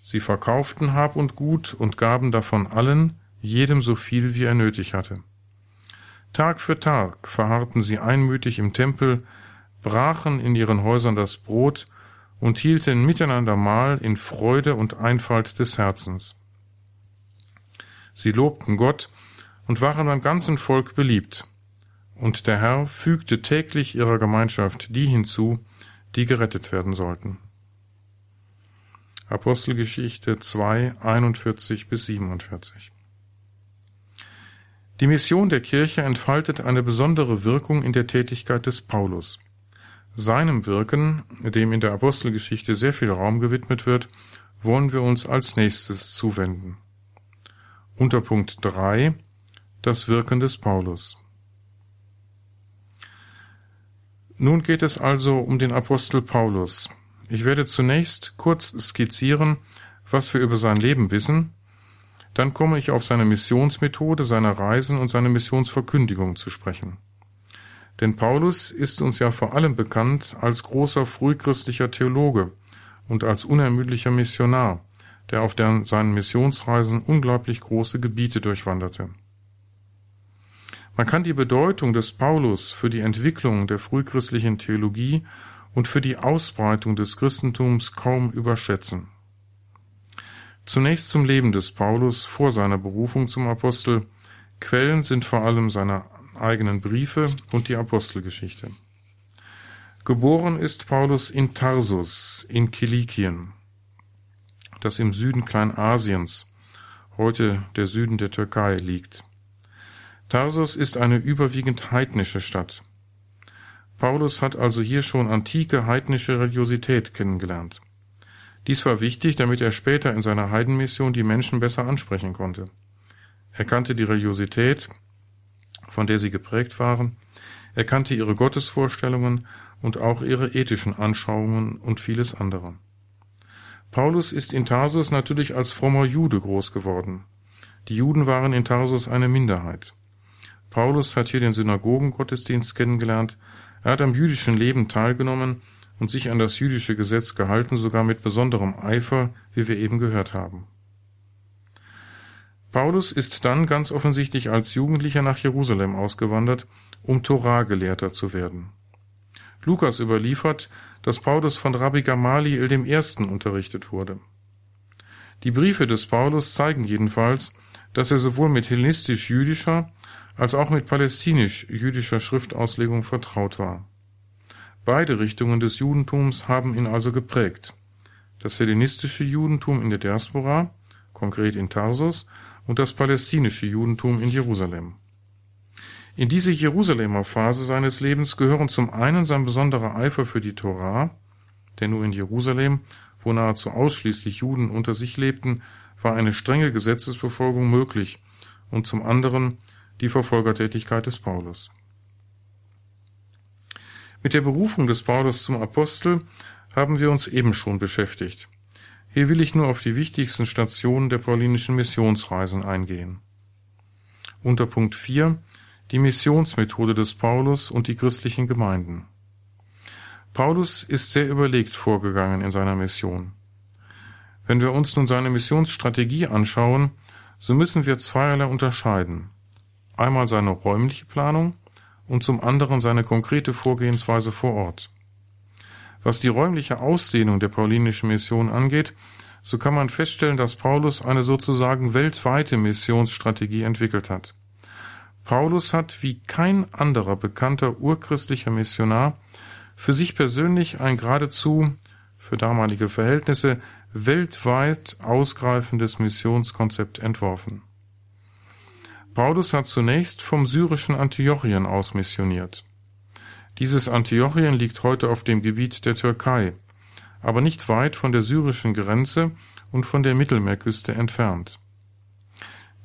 Sie verkauften Hab und Gut und gaben davon allen, jedem so viel, wie er nötig hatte. Tag für Tag verharrten sie einmütig im Tempel, brachen in ihren Häusern das Brot und hielten miteinander Mahl in Freude und Einfalt des Herzens. Sie lobten Gott und waren beim ganzen Volk beliebt. Und der Herr fügte täglich ihrer Gemeinschaft die hinzu, die gerettet werden sollten. Apostelgeschichte 2, 41 bis 47 die Mission der Kirche entfaltet eine besondere Wirkung in der Tätigkeit des Paulus. Seinem Wirken, dem in der Apostelgeschichte sehr viel Raum gewidmet wird, wollen wir uns als nächstes zuwenden. Unter Punkt 3 Das Wirken des Paulus. Nun geht es also um den Apostel Paulus. Ich werde zunächst kurz skizzieren, was wir über sein Leben wissen, dann komme ich auf seine Missionsmethode, seine Reisen und seine Missionsverkündigung zu sprechen. Denn Paulus ist uns ja vor allem bekannt als großer frühchristlicher Theologe und als unermüdlicher Missionar, der auf der, seinen Missionsreisen unglaublich große Gebiete durchwanderte. Man kann die Bedeutung des Paulus für die Entwicklung der frühchristlichen Theologie und für die Ausbreitung des Christentums kaum überschätzen. Zunächst zum Leben des Paulus vor seiner Berufung zum Apostel. Quellen sind vor allem seine eigenen Briefe und die Apostelgeschichte. Geboren ist Paulus in Tarsus in Kilikien, das im Süden Kleinasiens, heute der Süden der Türkei liegt. Tarsus ist eine überwiegend heidnische Stadt. Paulus hat also hier schon antike heidnische Religiosität kennengelernt. Dies war wichtig, damit er später in seiner Heidenmission die Menschen besser ansprechen konnte. Er kannte die Religiosität, von der sie geprägt waren, er kannte ihre Gottesvorstellungen und auch ihre ethischen Anschauungen und vieles andere. Paulus ist in Tarsus natürlich als frommer Jude groß geworden. Die Juden waren in Tarsus eine Minderheit. Paulus hat hier den Synagogengottesdienst kennengelernt, er hat am jüdischen Leben teilgenommen und sich an das jüdische Gesetz gehalten, sogar mit besonderem Eifer, wie wir eben gehört haben. Paulus ist dann ganz offensichtlich als Jugendlicher nach Jerusalem ausgewandert, um Torah-Gelehrter zu werden. Lukas überliefert, dass Paulus von Rabbi Gamaliel dem Ersten unterrichtet wurde. Die Briefe des Paulus zeigen jedenfalls, dass er sowohl mit hellenistisch-jüdischer als auch mit palästinisch-jüdischer Schriftauslegung vertraut war. Beide Richtungen des Judentums haben ihn also geprägt. Das hellenistische Judentum in der Diaspora, konkret in Tarsus, und das palästinische Judentum in Jerusalem. In diese Jerusalemer Phase seines Lebens gehören zum einen sein besonderer Eifer für die Torah, denn nur in Jerusalem, wo nahezu ausschließlich Juden unter sich lebten, war eine strenge Gesetzesbefolgung möglich, und zum anderen die Verfolgertätigkeit des Paulus. Mit der Berufung des Paulus zum Apostel haben wir uns eben schon beschäftigt. Hier will ich nur auf die wichtigsten Stationen der paulinischen Missionsreisen eingehen. Unter Punkt 4 die Missionsmethode des Paulus und die christlichen Gemeinden. Paulus ist sehr überlegt vorgegangen in seiner Mission. Wenn wir uns nun seine Missionsstrategie anschauen, so müssen wir zweierlei unterscheiden. Einmal seine räumliche Planung und zum anderen seine konkrete Vorgehensweise vor Ort. Was die räumliche Ausdehnung der paulinischen Mission angeht, so kann man feststellen, dass Paulus eine sozusagen weltweite Missionsstrategie entwickelt hat. Paulus hat wie kein anderer bekannter urchristlicher Missionar für sich persönlich ein geradezu, für damalige Verhältnisse, weltweit ausgreifendes Missionskonzept entworfen. Paulus hat zunächst vom syrischen Antiochien aus missioniert. Dieses Antiochien liegt heute auf dem Gebiet der Türkei, aber nicht weit von der syrischen Grenze und von der Mittelmeerküste entfernt.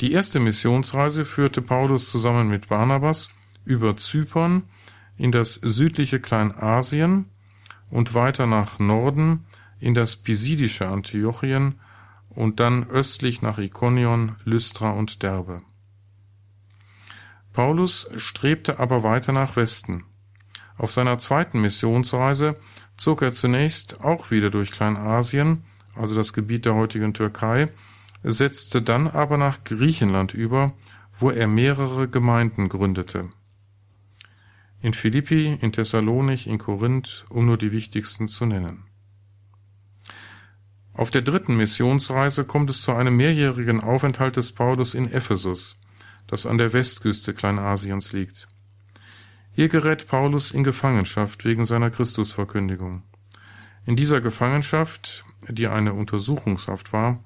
Die erste Missionsreise führte Paulus zusammen mit Barnabas über Zypern in das südliche Kleinasien und weiter nach Norden in das pisidische Antiochien und dann östlich nach Ikonion, Lystra und Derbe. Paulus strebte aber weiter nach Westen. Auf seiner zweiten Missionsreise zog er zunächst auch wieder durch Kleinasien, also das Gebiet der heutigen Türkei, setzte dann aber nach Griechenland über, wo er mehrere Gemeinden gründete. In Philippi, in Thessalonich, in Korinth, um nur die wichtigsten zu nennen. Auf der dritten Missionsreise kommt es zu einem mehrjährigen Aufenthalt des Paulus in Ephesus das an der Westküste Kleinasiens liegt. Hier gerät Paulus in Gefangenschaft wegen seiner Christusverkündigung. In dieser Gefangenschaft, die eine Untersuchungshaft war,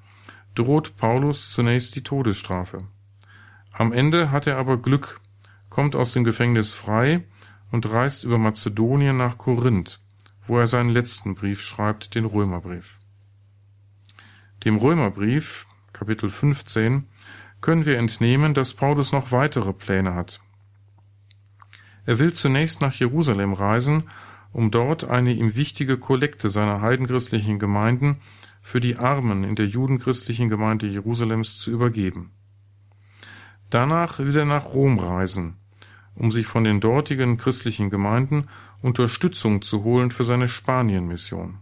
droht Paulus zunächst die Todesstrafe. Am Ende hat er aber Glück, kommt aus dem Gefängnis frei und reist über Mazedonien nach Korinth, wo er seinen letzten Brief schreibt, den Römerbrief. Dem Römerbrief, Kapitel 15, können wir entnehmen, dass Paulus noch weitere Pläne hat. Er will zunächst nach Jerusalem reisen, um dort eine ihm wichtige Kollekte seiner heidenchristlichen Gemeinden für die Armen in der judenchristlichen Gemeinde Jerusalems zu übergeben. Danach will er nach Rom reisen, um sich von den dortigen christlichen Gemeinden Unterstützung zu holen für seine Spanienmission.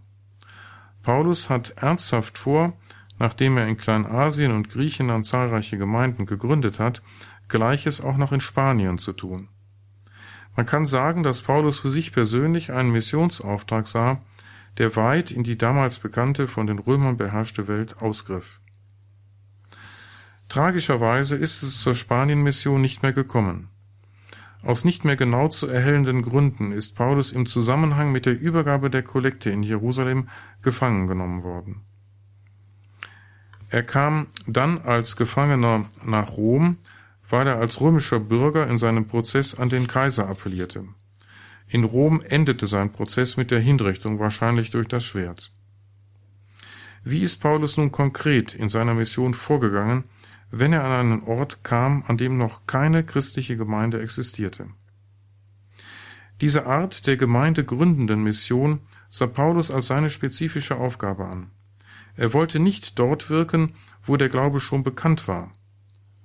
Paulus hat ernsthaft vor, nachdem er in Kleinasien und Griechenland zahlreiche Gemeinden gegründet hat, Gleiches auch noch in Spanien zu tun. Man kann sagen, dass Paulus für sich persönlich einen Missionsauftrag sah, der weit in die damals bekannte, von den Römern beherrschte Welt ausgriff. Tragischerweise ist es zur Spanienmission nicht mehr gekommen. Aus nicht mehr genau zu erhellenden Gründen ist Paulus im Zusammenhang mit der Übergabe der Kollekte in Jerusalem gefangen genommen worden. Er kam dann als Gefangener nach Rom, weil er als römischer Bürger in seinem Prozess an den Kaiser appellierte. In Rom endete sein Prozess mit der Hinrichtung, wahrscheinlich durch das Schwert. Wie ist Paulus nun konkret in seiner Mission vorgegangen, wenn er an einen Ort kam, an dem noch keine christliche Gemeinde existierte? Diese Art der gemeindegründenden Mission sah Paulus als seine spezifische Aufgabe an. Er wollte nicht dort wirken, wo der Glaube schon bekannt war.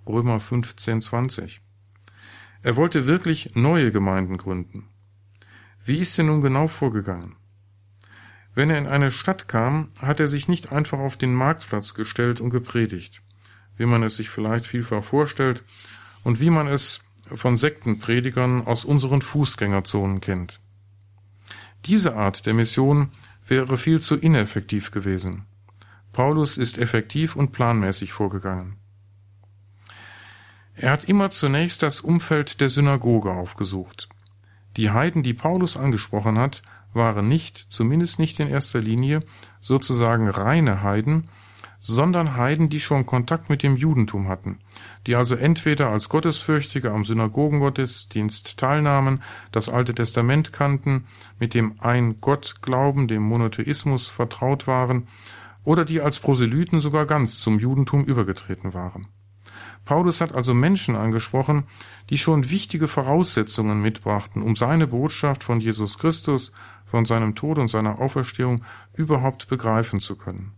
Römer 15, 20. Er wollte wirklich neue Gemeinden gründen. Wie ist er nun genau vorgegangen? Wenn er in eine Stadt kam, hat er sich nicht einfach auf den Marktplatz gestellt und gepredigt, wie man es sich vielleicht vielfach vorstellt und wie man es von Sektenpredigern aus unseren Fußgängerzonen kennt. Diese Art der Mission wäre viel zu ineffektiv gewesen. Paulus ist effektiv und planmäßig vorgegangen. Er hat immer zunächst das Umfeld der Synagoge aufgesucht. Die Heiden, die Paulus angesprochen hat, waren nicht, zumindest nicht in erster Linie, sozusagen reine Heiden, sondern Heiden, die schon Kontakt mit dem Judentum hatten, die also entweder als Gottesfürchtige am Synagogengottesdienst teilnahmen, das Alte Testament kannten, mit dem Ein-Gott-Glauben, dem Monotheismus vertraut waren, oder die als Proselyten sogar ganz zum Judentum übergetreten waren. Paulus hat also Menschen angesprochen, die schon wichtige Voraussetzungen mitbrachten, um seine Botschaft von Jesus Christus, von seinem Tod und seiner Auferstehung überhaupt begreifen zu können.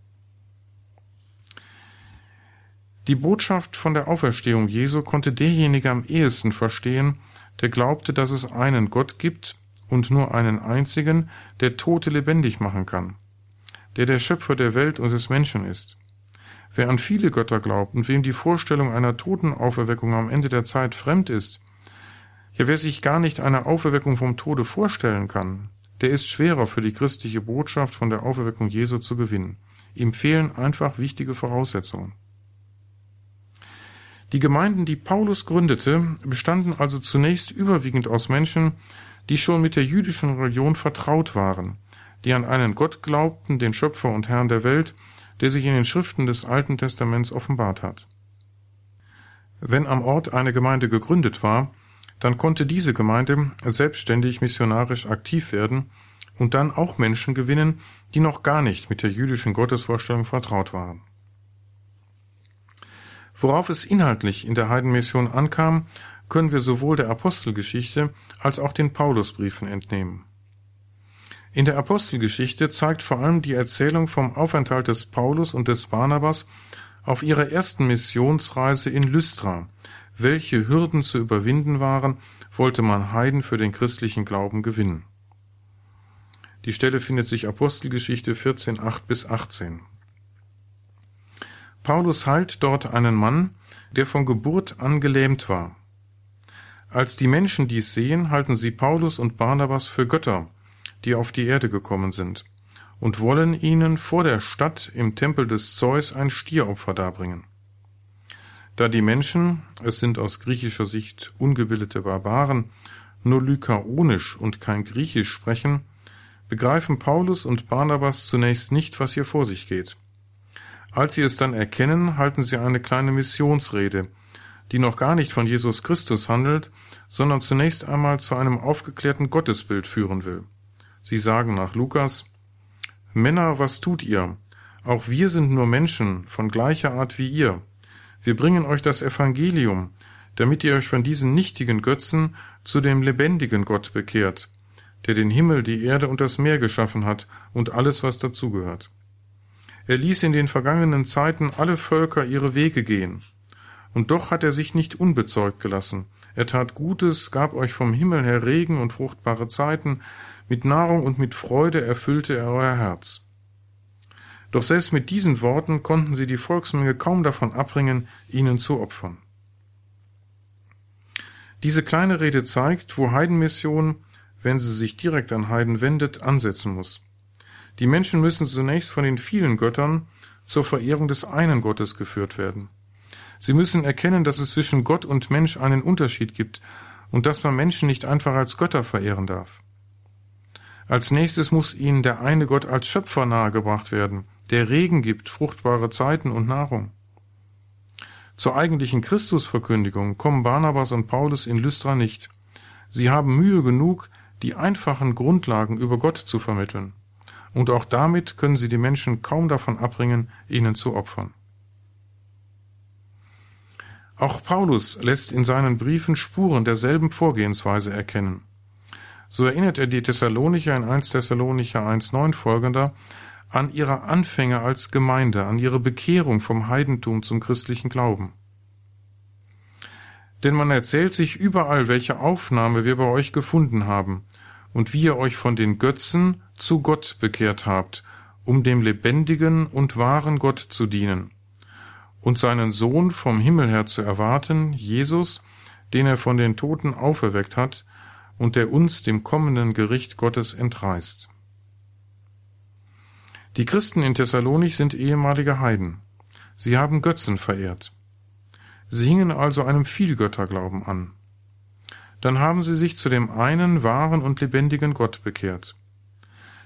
Die Botschaft von der Auferstehung Jesu konnte derjenige am ehesten verstehen, der glaubte, dass es einen Gott gibt und nur einen einzigen, der Tote lebendig machen kann, der der Schöpfer der Welt und des Menschen ist. Wer an viele Götter glaubt und wem die Vorstellung einer Totenauferweckung am Ende der Zeit fremd ist, ja wer sich gar nicht eine Auferweckung vom Tode vorstellen kann, der ist schwerer für die christliche Botschaft von der Auferweckung Jesu zu gewinnen. Ihm fehlen einfach wichtige Voraussetzungen. Die Gemeinden, die Paulus gründete, bestanden also zunächst überwiegend aus Menschen, die schon mit der jüdischen Religion vertraut waren, die an einen Gott glaubten, den Schöpfer und Herrn der Welt, der sich in den Schriften des Alten Testaments offenbart hat. Wenn am Ort eine Gemeinde gegründet war, dann konnte diese Gemeinde selbstständig missionarisch aktiv werden und dann auch Menschen gewinnen, die noch gar nicht mit der jüdischen Gottesvorstellung vertraut waren. Worauf es inhaltlich in der Heidenmission ankam, können wir sowohl der Apostelgeschichte als auch den Paulusbriefen entnehmen. In der Apostelgeschichte zeigt vor allem die Erzählung vom Aufenthalt des Paulus und des Barnabas auf ihrer ersten Missionsreise in Lystra. Welche Hürden zu überwinden waren, wollte man Heiden für den christlichen Glauben gewinnen. Die Stelle findet sich Apostelgeschichte 14, 8 bis 18. Paulus heilt dort einen Mann, der von Geburt an gelähmt war. Als die Menschen dies sehen, halten sie Paulus und Barnabas für Götter die auf die Erde gekommen sind, und wollen ihnen vor der Stadt im Tempel des Zeus ein Stieropfer darbringen. Da die Menschen, es sind aus griechischer Sicht ungebildete Barbaren, nur Lykaonisch und kein Griechisch sprechen, begreifen Paulus und Barnabas zunächst nicht, was hier vor sich geht. Als sie es dann erkennen, halten sie eine kleine Missionsrede, die noch gar nicht von Jesus Christus handelt, sondern zunächst einmal zu einem aufgeklärten Gottesbild führen will. Sie sagen nach Lukas, Männer, was tut ihr? Auch wir sind nur Menschen von gleicher Art wie ihr. Wir bringen euch das Evangelium, damit ihr euch von diesen nichtigen Götzen zu dem lebendigen Gott bekehrt, der den Himmel, die Erde und das Meer geschaffen hat und alles, was dazugehört. Er ließ in den vergangenen Zeiten alle Völker ihre Wege gehen. Und doch hat er sich nicht unbezeugt gelassen. Er tat Gutes, gab euch vom Himmel her Regen und fruchtbare Zeiten, mit Nahrung und mit Freude erfüllte er euer Herz. Doch selbst mit diesen Worten konnten sie die Volksmenge kaum davon abbringen, ihnen zu opfern. Diese kleine Rede zeigt, wo Heidenmission, wenn sie sich direkt an Heiden wendet, ansetzen muss. Die Menschen müssen zunächst von den vielen Göttern zur Verehrung des einen Gottes geführt werden. Sie müssen erkennen, dass es zwischen Gott und Mensch einen Unterschied gibt und dass man Menschen nicht einfach als Götter verehren darf. Als nächstes muss ihnen der eine Gott als Schöpfer nahegebracht werden, der Regen gibt, fruchtbare Zeiten und Nahrung. Zur eigentlichen Christusverkündigung kommen Barnabas und Paulus in Lystra nicht. Sie haben Mühe genug, die einfachen Grundlagen über Gott zu vermitteln. Und auch damit können sie die Menschen kaum davon abbringen, ihnen zu opfern. Auch Paulus lässt in seinen Briefen Spuren derselben Vorgehensweise erkennen. So erinnert er die Thessalonicher in 1 Thessalonicher 1.9 folgender an ihre Anfänge als Gemeinde, an ihre Bekehrung vom Heidentum zum christlichen Glauben. Denn man erzählt sich überall, welche Aufnahme wir bei euch gefunden haben und wie ihr euch von den Götzen zu Gott bekehrt habt, um dem lebendigen und wahren Gott zu dienen und seinen Sohn vom Himmel her zu erwarten, Jesus, den er von den Toten auferweckt hat und der uns dem kommenden Gericht Gottes entreißt. Die Christen in Thessalonich sind ehemalige Heiden. Sie haben Götzen verehrt. Sie hingen also einem Vielgötterglauben an. Dann haben sie sich zu dem einen wahren und lebendigen Gott bekehrt.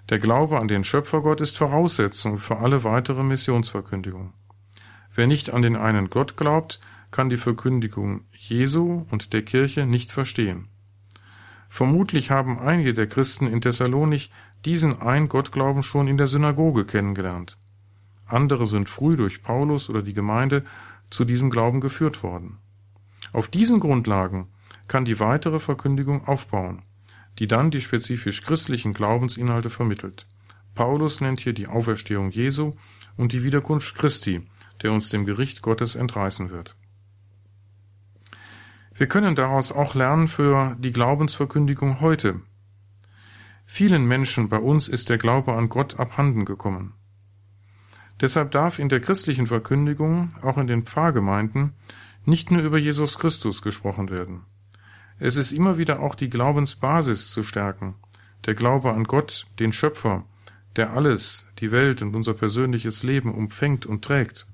Der Glaube an den Schöpfergott ist Voraussetzung für alle weitere Missionsverkündigung. Wer nicht an den einen Gott glaubt, kann die Verkündigung Jesu und der Kirche nicht verstehen. Vermutlich haben einige der Christen in Thessalonich diesen Ein-Gott-Glauben schon in der Synagoge kennengelernt. Andere sind früh durch Paulus oder die Gemeinde zu diesem Glauben geführt worden. Auf diesen Grundlagen kann die weitere Verkündigung aufbauen, die dann die spezifisch christlichen Glaubensinhalte vermittelt. Paulus nennt hier die Auferstehung Jesu und die Wiederkunft Christi, der uns dem Gericht Gottes entreißen wird. Wir können daraus auch lernen für die Glaubensverkündigung heute. Vielen Menschen bei uns ist der Glaube an Gott abhanden gekommen. Deshalb darf in der christlichen Verkündigung, auch in den Pfarrgemeinden, nicht nur über Jesus Christus gesprochen werden. Es ist immer wieder auch die Glaubensbasis zu stärken, der Glaube an Gott, den Schöpfer, der alles, die Welt und unser persönliches Leben umfängt und trägt.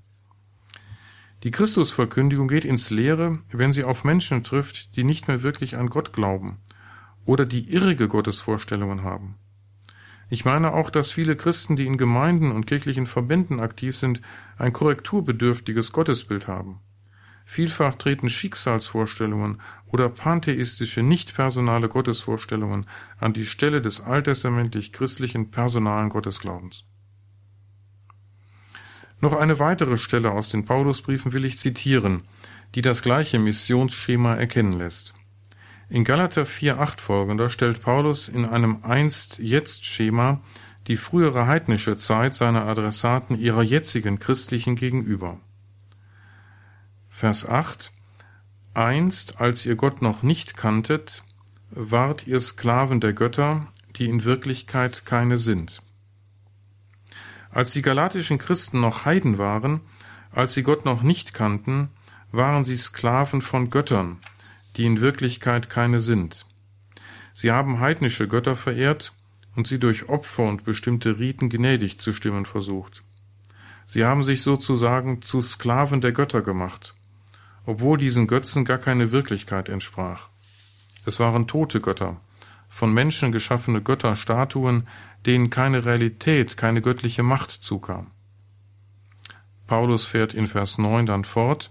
Die Christusverkündigung geht ins Leere, wenn sie auf Menschen trifft, die nicht mehr wirklich an Gott glauben oder die irrige Gottesvorstellungen haben. Ich meine auch, dass viele Christen, die in Gemeinden und kirchlichen Verbänden aktiv sind, ein korrekturbedürftiges Gottesbild haben. Vielfach treten Schicksalsvorstellungen oder pantheistische nicht-personale Gottesvorstellungen an die Stelle des alttestamentlich christlichen personalen Gottesglaubens. Noch eine weitere Stelle aus den Paulusbriefen will ich zitieren, die das gleiche Missionsschema erkennen lässt. In Galater 4,8 folgender stellt Paulus in einem Einst-Jetzt-Schema die frühere heidnische Zeit seiner Adressaten ihrer jetzigen christlichen gegenüber. Vers 8 Einst, als ihr Gott noch nicht kanntet, wart ihr Sklaven der Götter, die in Wirklichkeit keine sind. Als die galatischen Christen noch Heiden waren, als sie Gott noch nicht kannten, waren sie Sklaven von Göttern, die in Wirklichkeit keine sind. Sie haben heidnische Götter verehrt und sie durch Opfer und bestimmte Riten gnädig zu stimmen versucht. Sie haben sich sozusagen zu Sklaven der Götter gemacht, obwohl diesen Götzen gar keine Wirklichkeit entsprach. Es waren tote Götter, von Menschen geschaffene Götterstatuen, denen keine Realität, keine göttliche Macht zukam. Paulus fährt in Vers 9 dann fort,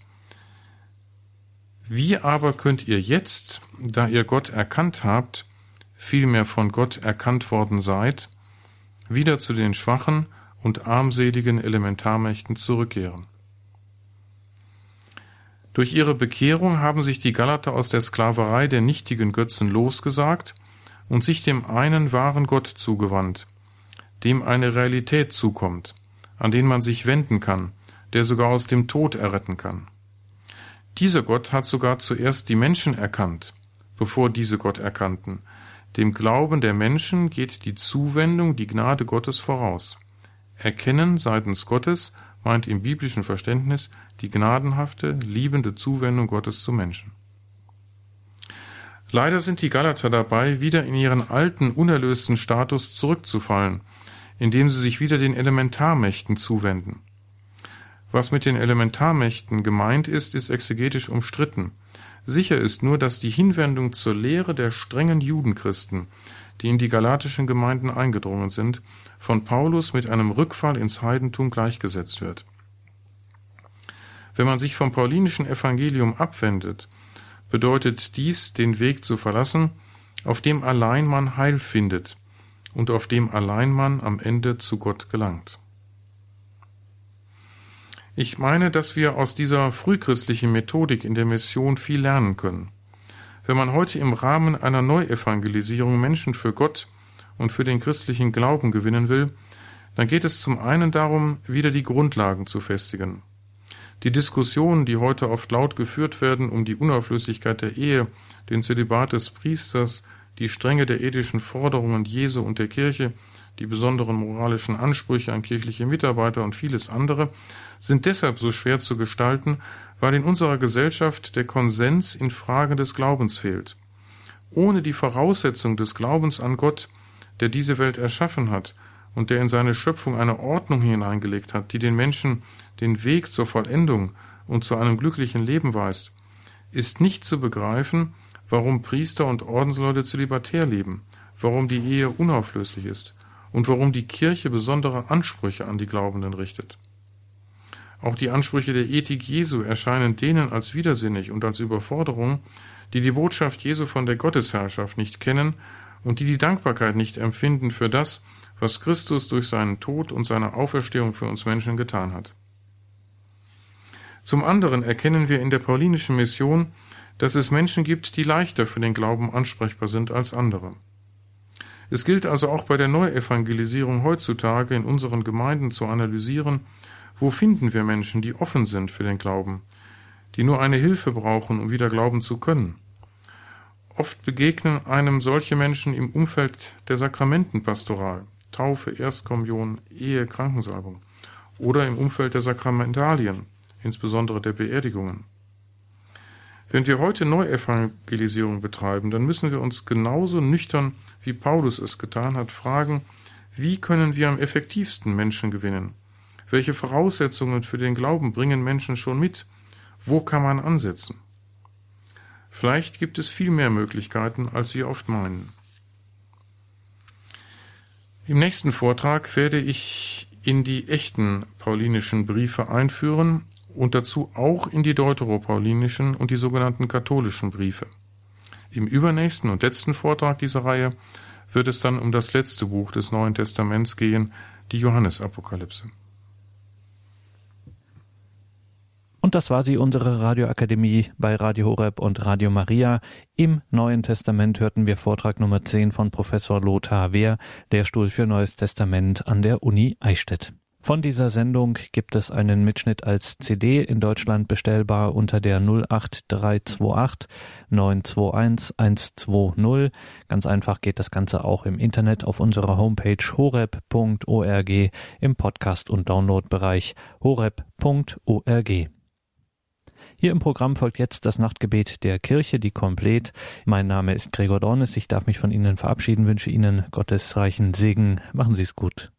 Wie aber könnt ihr jetzt, da ihr Gott erkannt habt, vielmehr von Gott erkannt worden seid, wieder zu den schwachen und armseligen Elementarmächten zurückkehren? Durch ihre Bekehrung haben sich die Galater aus der Sklaverei der nichtigen Götzen losgesagt und sich dem einen wahren Gott zugewandt, dem eine Realität zukommt, an den man sich wenden kann, der sogar aus dem Tod erretten kann. Dieser Gott hat sogar zuerst die Menschen erkannt, bevor diese Gott erkannten. Dem Glauben der Menschen geht die Zuwendung, die Gnade Gottes voraus. Erkennen seitens Gottes meint im biblischen Verständnis die gnadenhafte, liebende Zuwendung Gottes zu Menschen. Leider sind die Galater dabei, wieder in ihren alten, unerlösten Status zurückzufallen, indem sie sich wieder den Elementarmächten zuwenden. Was mit den Elementarmächten gemeint ist, ist exegetisch umstritten. Sicher ist nur, dass die Hinwendung zur Lehre der strengen Judenchristen, die in die galatischen Gemeinden eingedrungen sind, von Paulus mit einem Rückfall ins Heidentum gleichgesetzt wird. Wenn man sich vom paulinischen Evangelium abwendet, bedeutet dies, den Weg zu verlassen, auf dem allein man Heil findet und auf dem allein man am Ende zu Gott gelangt. Ich meine, dass wir aus dieser frühchristlichen Methodik in der Mission viel lernen können. Wenn man heute im Rahmen einer Neuevangelisierung Menschen für Gott und für den christlichen Glauben gewinnen will, dann geht es zum einen darum, wieder die Grundlagen zu festigen. Die Diskussionen, die heute oft laut geführt werden um die Unauflöslichkeit der Ehe, den Zölibat des Priesters, die Strenge der ethischen Forderungen Jesu und der Kirche, die besonderen moralischen Ansprüche an kirchliche Mitarbeiter und vieles andere, sind deshalb so schwer zu gestalten, weil in unserer Gesellschaft der Konsens in Fragen des Glaubens fehlt. Ohne die Voraussetzung des Glaubens an Gott, der diese Welt erschaffen hat und der in seine Schöpfung eine Ordnung hineingelegt hat, die den Menschen den Weg zur Vollendung und zu einem glücklichen Leben weist, ist nicht zu begreifen, warum Priester und Ordensleute zölibatär leben, warum die Ehe unauflöslich ist und warum die Kirche besondere Ansprüche an die Glaubenden richtet. Auch die Ansprüche der Ethik Jesu erscheinen denen als widersinnig und als Überforderung, die die Botschaft Jesu von der Gottesherrschaft nicht kennen und die die Dankbarkeit nicht empfinden für das, was Christus durch seinen Tod und seine Auferstehung für uns Menschen getan hat. Zum anderen erkennen wir in der paulinischen Mission, dass es Menschen gibt, die leichter für den Glauben ansprechbar sind als andere. Es gilt also auch bei der Neuevangelisierung heutzutage in unseren Gemeinden zu analysieren, wo finden wir Menschen, die offen sind für den Glauben, die nur eine Hilfe brauchen, um wieder glauben zu können. Oft begegnen einem solche Menschen im Umfeld der Sakramentenpastoral, Taufe, Erstkommunion, Ehe, Krankensalbung oder im Umfeld der Sakramentalien, insbesondere der Beerdigungen. Wenn wir heute Neuevangelisierung betreiben, dann müssen wir uns genauso nüchtern, wie Paulus es getan hat, fragen, wie können wir am effektivsten Menschen gewinnen? Welche Voraussetzungen für den Glauben bringen Menschen schon mit? Wo kann man ansetzen? Vielleicht gibt es viel mehr Möglichkeiten, als wir oft meinen. Im nächsten Vortrag werde ich in die echten paulinischen Briefe einführen und dazu auch in die deuteropaulinischen und die sogenannten katholischen Briefe. Im übernächsten und letzten Vortrag dieser Reihe wird es dann um das letzte Buch des Neuen Testaments gehen, die Johannesapokalypse.
Und das war sie, unsere Radioakademie bei Radio Horeb und Radio Maria. Im Neuen Testament hörten wir Vortrag Nummer 10 von Professor Lothar Wehr, Lehrstuhl für Neues Testament an der Uni Eichstätt. Von dieser Sendung gibt es einen Mitschnitt als CD in Deutschland bestellbar unter der 08328 921 120. Ganz einfach geht das Ganze auch im Internet auf unserer Homepage horeb.org im Podcast- und Downloadbereich horeb.org. Hier im Programm folgt jetzt das Nachtgebet der Kirche, die Komplett. Mein Name ist Gregor Dornes. Ich darf mich von Ihnen verabschieden, wünsche Ihnen Gottes reichen Segen. Machen Sie es gut.